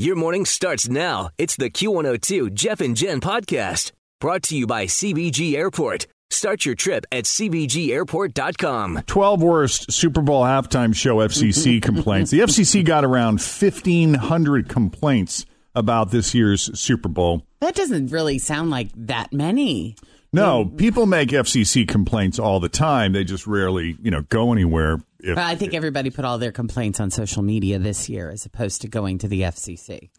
Your morning starts now. It's the Q102 Jeff and Jen podcast brought to you by CVG Airport. Start your trip at CVGAirport.com. 12 worst Super Bowl halftime show FCC complaints. The FCC got around 1,500 complaints about this year's Super Bowl. That doesn't really sound like that many. No, people make FCC complaints all the time. They just rarely, you know, go anywhere. If, I think everybody put all their complaints on social media this year as opposed to going to the FCC.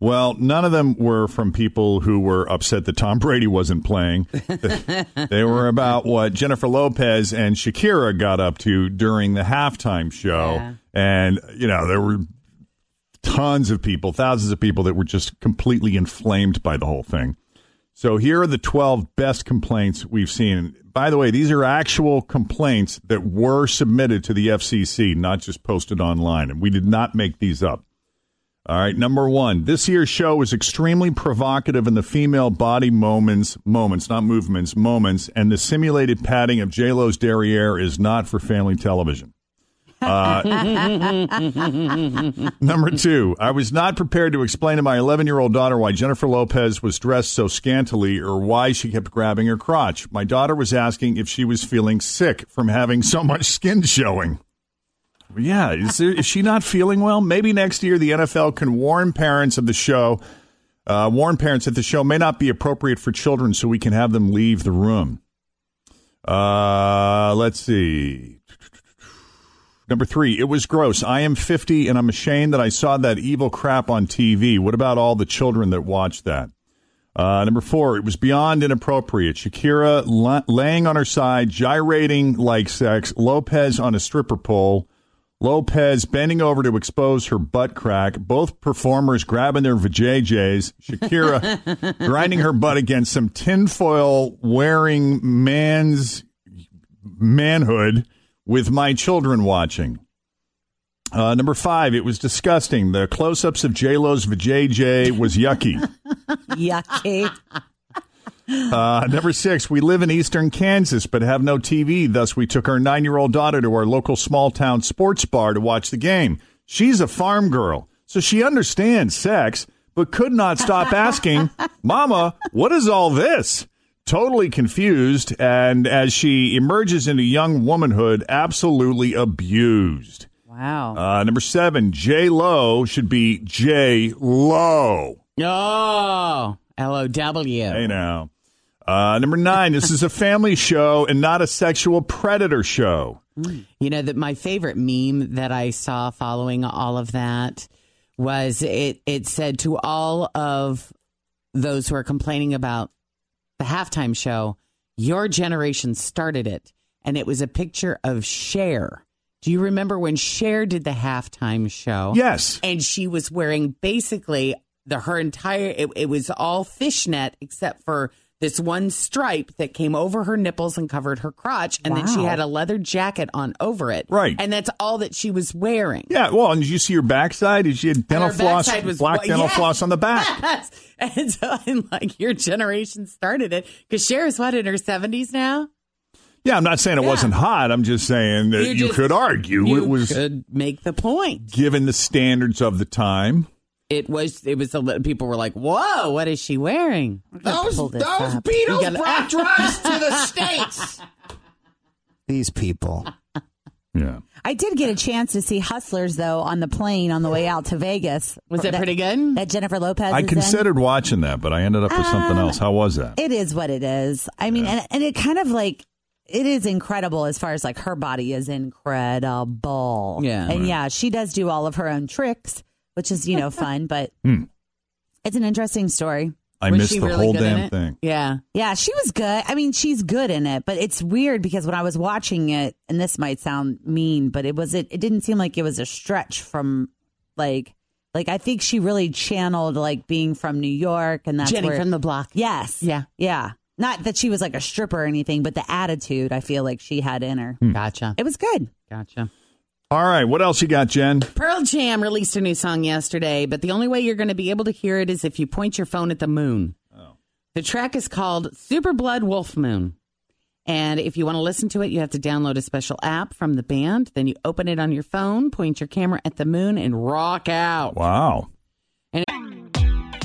well, none of them were from people who were upset that Tom Brady wasn't playing. they were about what Jennifer Lopez and Shakira got up to during the halftime show. Yeah. And, you know, there were tons of people, thousands of people that were just completely inflamed by the whole thing. So here are the 12 best complaints we've seen. By the way, these are actual complaints that were submitted to the FCC, not just posted online. And we did not make these up. All right, number one, this year's show was extremely provocative in the female body moments, moments, not movements, moments, and the simulated padding of J-Lo's derriere is not for family television. Uh, number two, I was not prepared to explain to my 11 year old daughter why Jennifer Lopez was dressed so scantily or why she kept grabbing her crotch. My daughter was asking if she was feeling sick from having so much skin showing. Yeah, is, there, is she not feeling well? Maybe next year the NFL can warn parents of the show, uh, warn parents that the show may not be appropriate for children, so we can have them leave the room. Uh, let's see. Number three, it was gross. I am 50 and I'm ashamed that I saw that evil crap on TV. What about all the children that watched that? Uh, number four, it was beyond inappropriate. Shakira la- laying on her side, gyrating like sex. Lopez on a stripper pole. Lopez bending over to expose her butt crack. Both performers grabbing their vajayjays. Shakira grinding her butt against some tinfoil wearing man's manhood with my children watching. Uh, number five, it was disgusting. The close ups of J-Lo's vajayjay was yucky. Yucky. Uh, number six, we live in eastern Kansas but have no TV. Thus, we took our nine year old daughter to our local small town sports bar to watch the game. She's a farm girl, so she understands sex, but could not stop asking, Mama, what is all this? Totally confused, and as she emerges into young womanhood, absolutely abused. Wow. Uh, number seven, J Lo should be J Lo. oh, L O W. Hey now. Uh, number nine, this is a family show and not a sexual predator show. You know that my favorite meme that I saw following all of that was it. It said to all of those who are complaining about the halftime show, "Your generation started it," and it was a picture of Cher. Do you remember when Cher did the halftime show? Yes. and she was wearing basically the her entire. It, it was all fishnet except for this one stripe that came over her nipples and covered her crotch, and then she had a leather jacket on over it. Right. and that's all that she was wearing. Yeah, well, and did you see her backside? Did she had dental floss, was black dental yes. floss on the back? Yes. And so I'm like, your generation started it because Cher is what in her seventies now. Yeah, I'm not saying it Yeah. wasn't hot. I'm just saying that you, just- could argue you it was could make the point. given the standards of the time. It was. It was. A, li- people were like, "Whoa, what is she wearing?" Those, those up. Beatles gotta- brought drugs to the States. These people. Yeah. I did get a chance to see Hustlers though on the plane on the way out to Vegas. Was it That- pretty good? That Jennifer Lopez. I is in. considered watching that, but I ended up with something Um, else. How was that? It is what it is. I mean, and, and it kind of like it is incredible as far as like her body is incredible. Yeah. and yeah, she does do all of her own tricks, which is you know fun, but Hmm. it's an interesting story. I Was missed the really whole damn thing. Yeah. Yeah, she was good. I mean, she's good in it, but it's weird because when I was watching it, and this might sound mean, but it was it. It didn't seem like it was a stretch from like like I think she really channeled like being from New York, and that's Jenny where, from the block. Yes. Yeah. Yeah. Not that she was like a stripper or anything, but the attitude I feel like she had in her. Gotcha. It was good. Gotcha. All right. What else you got, Jen? Pearl Jam released a new song yesterday, but the only way you're going to be able to hear it is if you point your phone at the moon. Oh. The track is called Super Blood Wolf Moon. And if you want to listen to it, you have to download a special app from the band. Then you open it on your phone, point your camera at the moon, and rock out. Wow.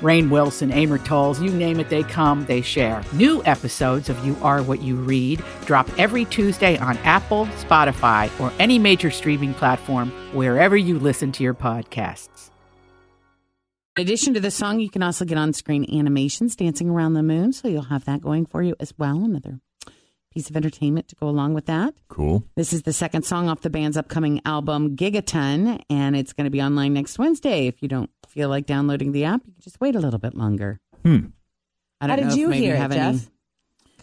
Rainn Wilson, Amor Towles, you name it, they come, they share. New episodes of You Are What You Read drop every Tuesday on Apple, Spotify, or any major streaming platform wherever you listen to your podcasts. In addition to the song, you can also get on screen animations dancing around the moon. So you'll have that going for you as well. Another piece of entertainment to go along with that. Cool. This is the second song off the band's upcoming album, Gigaton, and it's going to be online next Wednesday. If you don't feel like downloading the app, you can just wait a little bit longer. Hmm. I How don't did know you if maybe hear it, have any Jeff?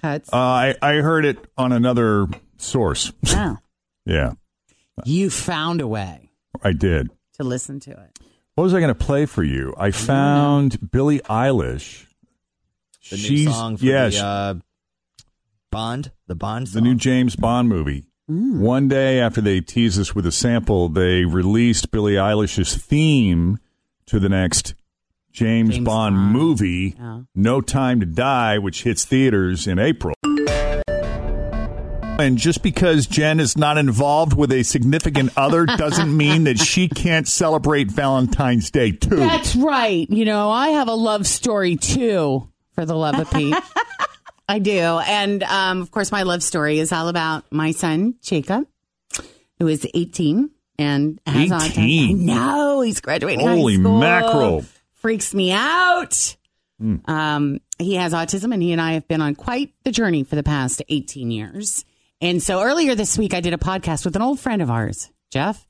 cuts. Uh, I, I heard it on another source. Wow. yeah, you found a way I did. to listen to it. What was I going to play for you? I found Billie Eilish. The She's new song for yeah, the uh, Bond, the Bond the new James Bond movie. Mm. One day after they teased us with a sample, they released Billie Eilish's theme to the next James, James Bond, Bond. movie, Yeah. No Time to Die, which hits theaters in April. And just because Jen is not involved with a significant other doesn't mean that she can't celebrate Valentine's Day too. That's right. You know, I have a love story too, for the love of Pete. I do. And um, of course, my love story is all about my son, Jacob, who is 18 and has 18? autism. No, he's graduating. high Holy mackerel. Freaks me out. Um, he has autism, and he and I have been on quite the journey for the past 18 years. And so earlier this week, I did a podcast with an old friend of ours, Jeff,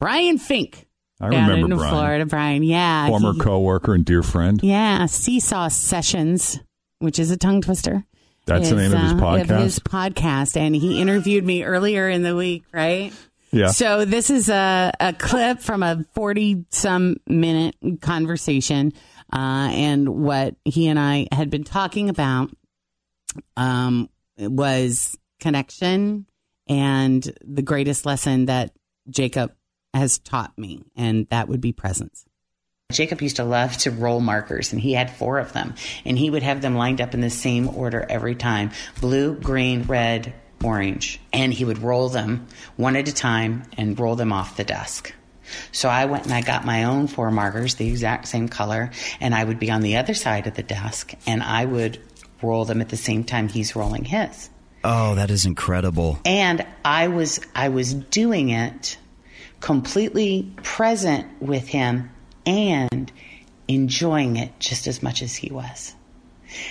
Brian Fink. I remember in Brian. Florida, Brian. Yeah. Former he- coworker and dear friend. yeah, Seesaw Sessions, which is a tongue twister. That's the name of his uh, podcast. Of his podcast, and he interviewed me earlier in the week, right? Yeah. So this is a, a clip from a forty-some minute conversation, uh, and what he and I had been talking about um, was connection and the greatest lesson that Jacob has taught me, and that would be presence. Jacob used to love to roll markers, and he had four of them. And he would have them lined up in the same order every time blue, green, red, orange. And he would roll them one at a time and roll them off the desk. So I went and I got my own four markers, the exact same color, and I would be on the other side of the desk and I would roll them at the same time he's rolling his Oh, that is incredible. and I was I was doing it completely present with him and enjoying it just as much as he was.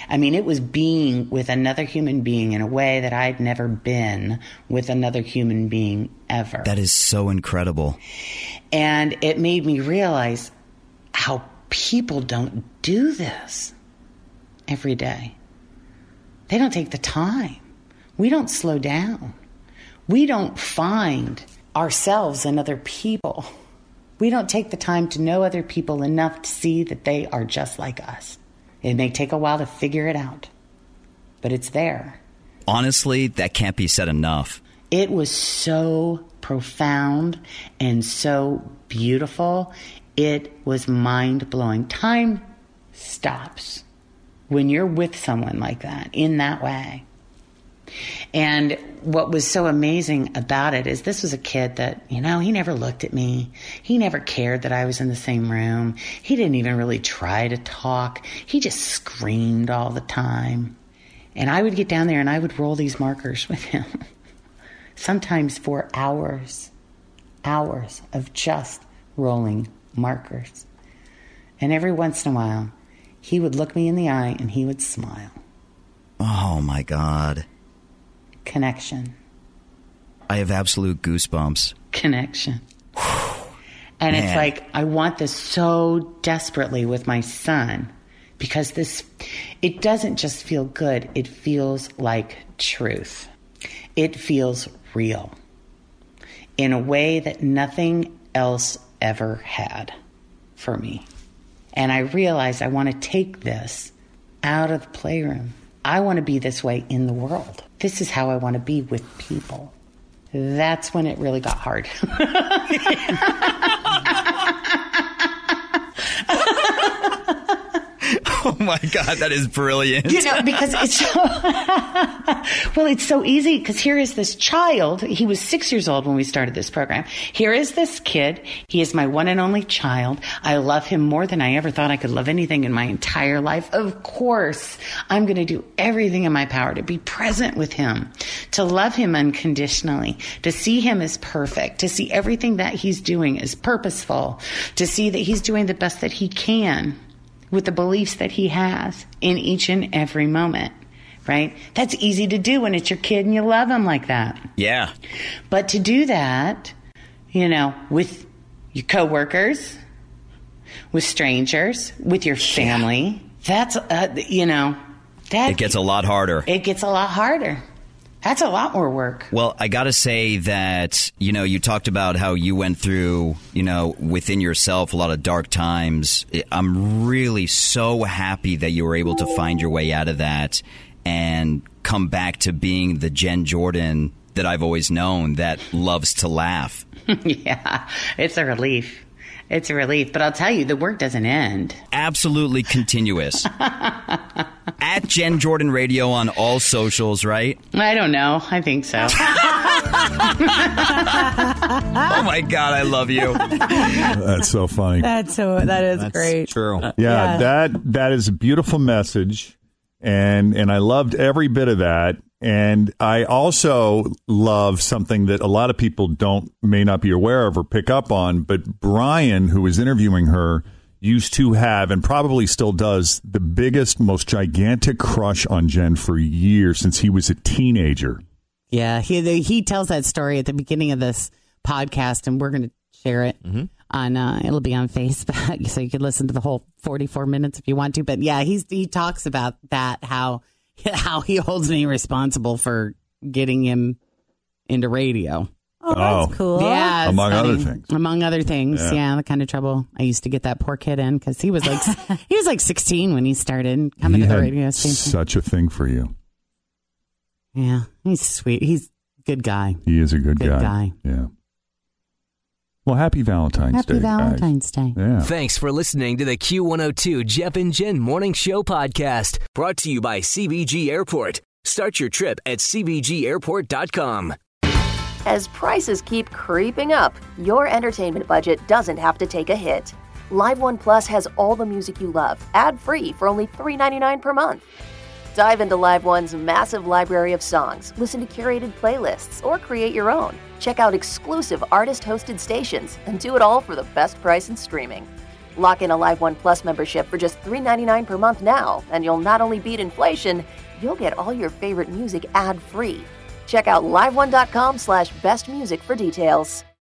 I mean, it was being with another human being in a way that I'd never been with another human being ever. That is so incredible. And it made me realize how people don't do this every day. They don't take the time. We don't slow down. We don't find ourselves and other people. We don't take the time to know other people enough to see that they are just like us. It may take a while to figure it out, but it's there. Honestly, that can't be said enough. It was so profound and so beautiful. It was mind blowing. Time stops when you're with someone like that in that way. And what was so amazing about it is this was a kid that, you know, he never looked at me. He never cared that I was in the same room. He didn't even really try to talk. He just screamed all the time. And I would get down there and I would roll these markers with him, sometimes for hours, hours of just rolling markers. And every once in a while, he would look me in the eye and he would smile. Oh my God. Connection. I have absolute goosebumps. Connection. And it's like, I want this so desperately with my son because this, it doesn't just feel good, it feels like truth. It feels real in a way that nothing else ever had for me. And I realized I want to take this out of the playroom. I want to be this way in the world. This is how I want to be with people. That's when it really got hard. Oh my God, that is brilliant. you know, because it's so, well, it's so easy. Because here is this child. He was six years old when we started this program. Here is this kid. He is my one and only child. I love him more than I ever thought I could love anything in my entire life. Of course, I'm going to do everything in my power to be present with him, to love him unconditionally, to see him as perfect, to see everything that he's doing as purposeful, to see that he's doing the best that he can with the beliefs that he has in each and every moment, right? That's easy to do when it's your kid and you love him like that. Yeah. But to do that, you know, with your coworkers, with strangers, with your family, that's, uh, you know, that It gets a lot harder. it gets a lot harder. That's a lot more work. Well, I got to say that, you know, you talked about how you went through, you know, within yourself a lot of dark times. I'm really so happy that you were able to find your way out of that and come back to being the Jen Jordan that I've always known that loves to laugh. yeah, it's a relief. It's a relief. But I'll tell you, the work doesn't end. Absolutely continuous. At Jen Jordan Radio on all socials, right? I don't know. I think so. Oh my God, I love you. That's so funny. That's so that is great. True. Uh, yeah, Yeah. that that is a beautiful message, and and I loved every bit of that. And I also love something that a lot of people don't may not be aware of or pick up on. But Brian, who was interviewing her, used to have and probably still does the biggest, most gigantic crush on Jen for years since he was a teenager. Yeah, he he tells that story at the beginning of this podcast, and we're going to share it on. Uh, it'll be on Facebook, so you can listen to the whole forty-four minutes if you want to. But yeah, he's he talks about that how how he holds me responsible for getting him into radio. Oh, that's Oh. cool. Yeah, it's Among other funny. things. Among other things, Yeah. yeah. the kind of trouble I used to get that poor kid in because he was like he was like sixteen when he started coming he to the had radio station. such a thing for you. yeah, he's sweet. He's a good guy. He is a good, Good guy. Yeah. Well, happy Valentine's Happy Day, guys. Valentine's Day. Yeah. Thanks for listening to the Q102 Jeff and Jen Morning Show podcast, brought to you by CVG Airport. Start your trip at CVGAirport.com. As prices keep creeping up, your entertainment budget doesn't have to take a hit. Live One Plus has all the music you love, ad free for only $3.99 per month. Dive into Live One's massive library of songs, listen to curated playlists, or create your own. Check out exclusive artist hosted stations and do it all for the best price in streaming. Lock in a Live One Plus membership for just $3.99 per month now, and you'll not only beat inflation, you'll get all your favorite music ad free. Check out liveone.com slash best music for details.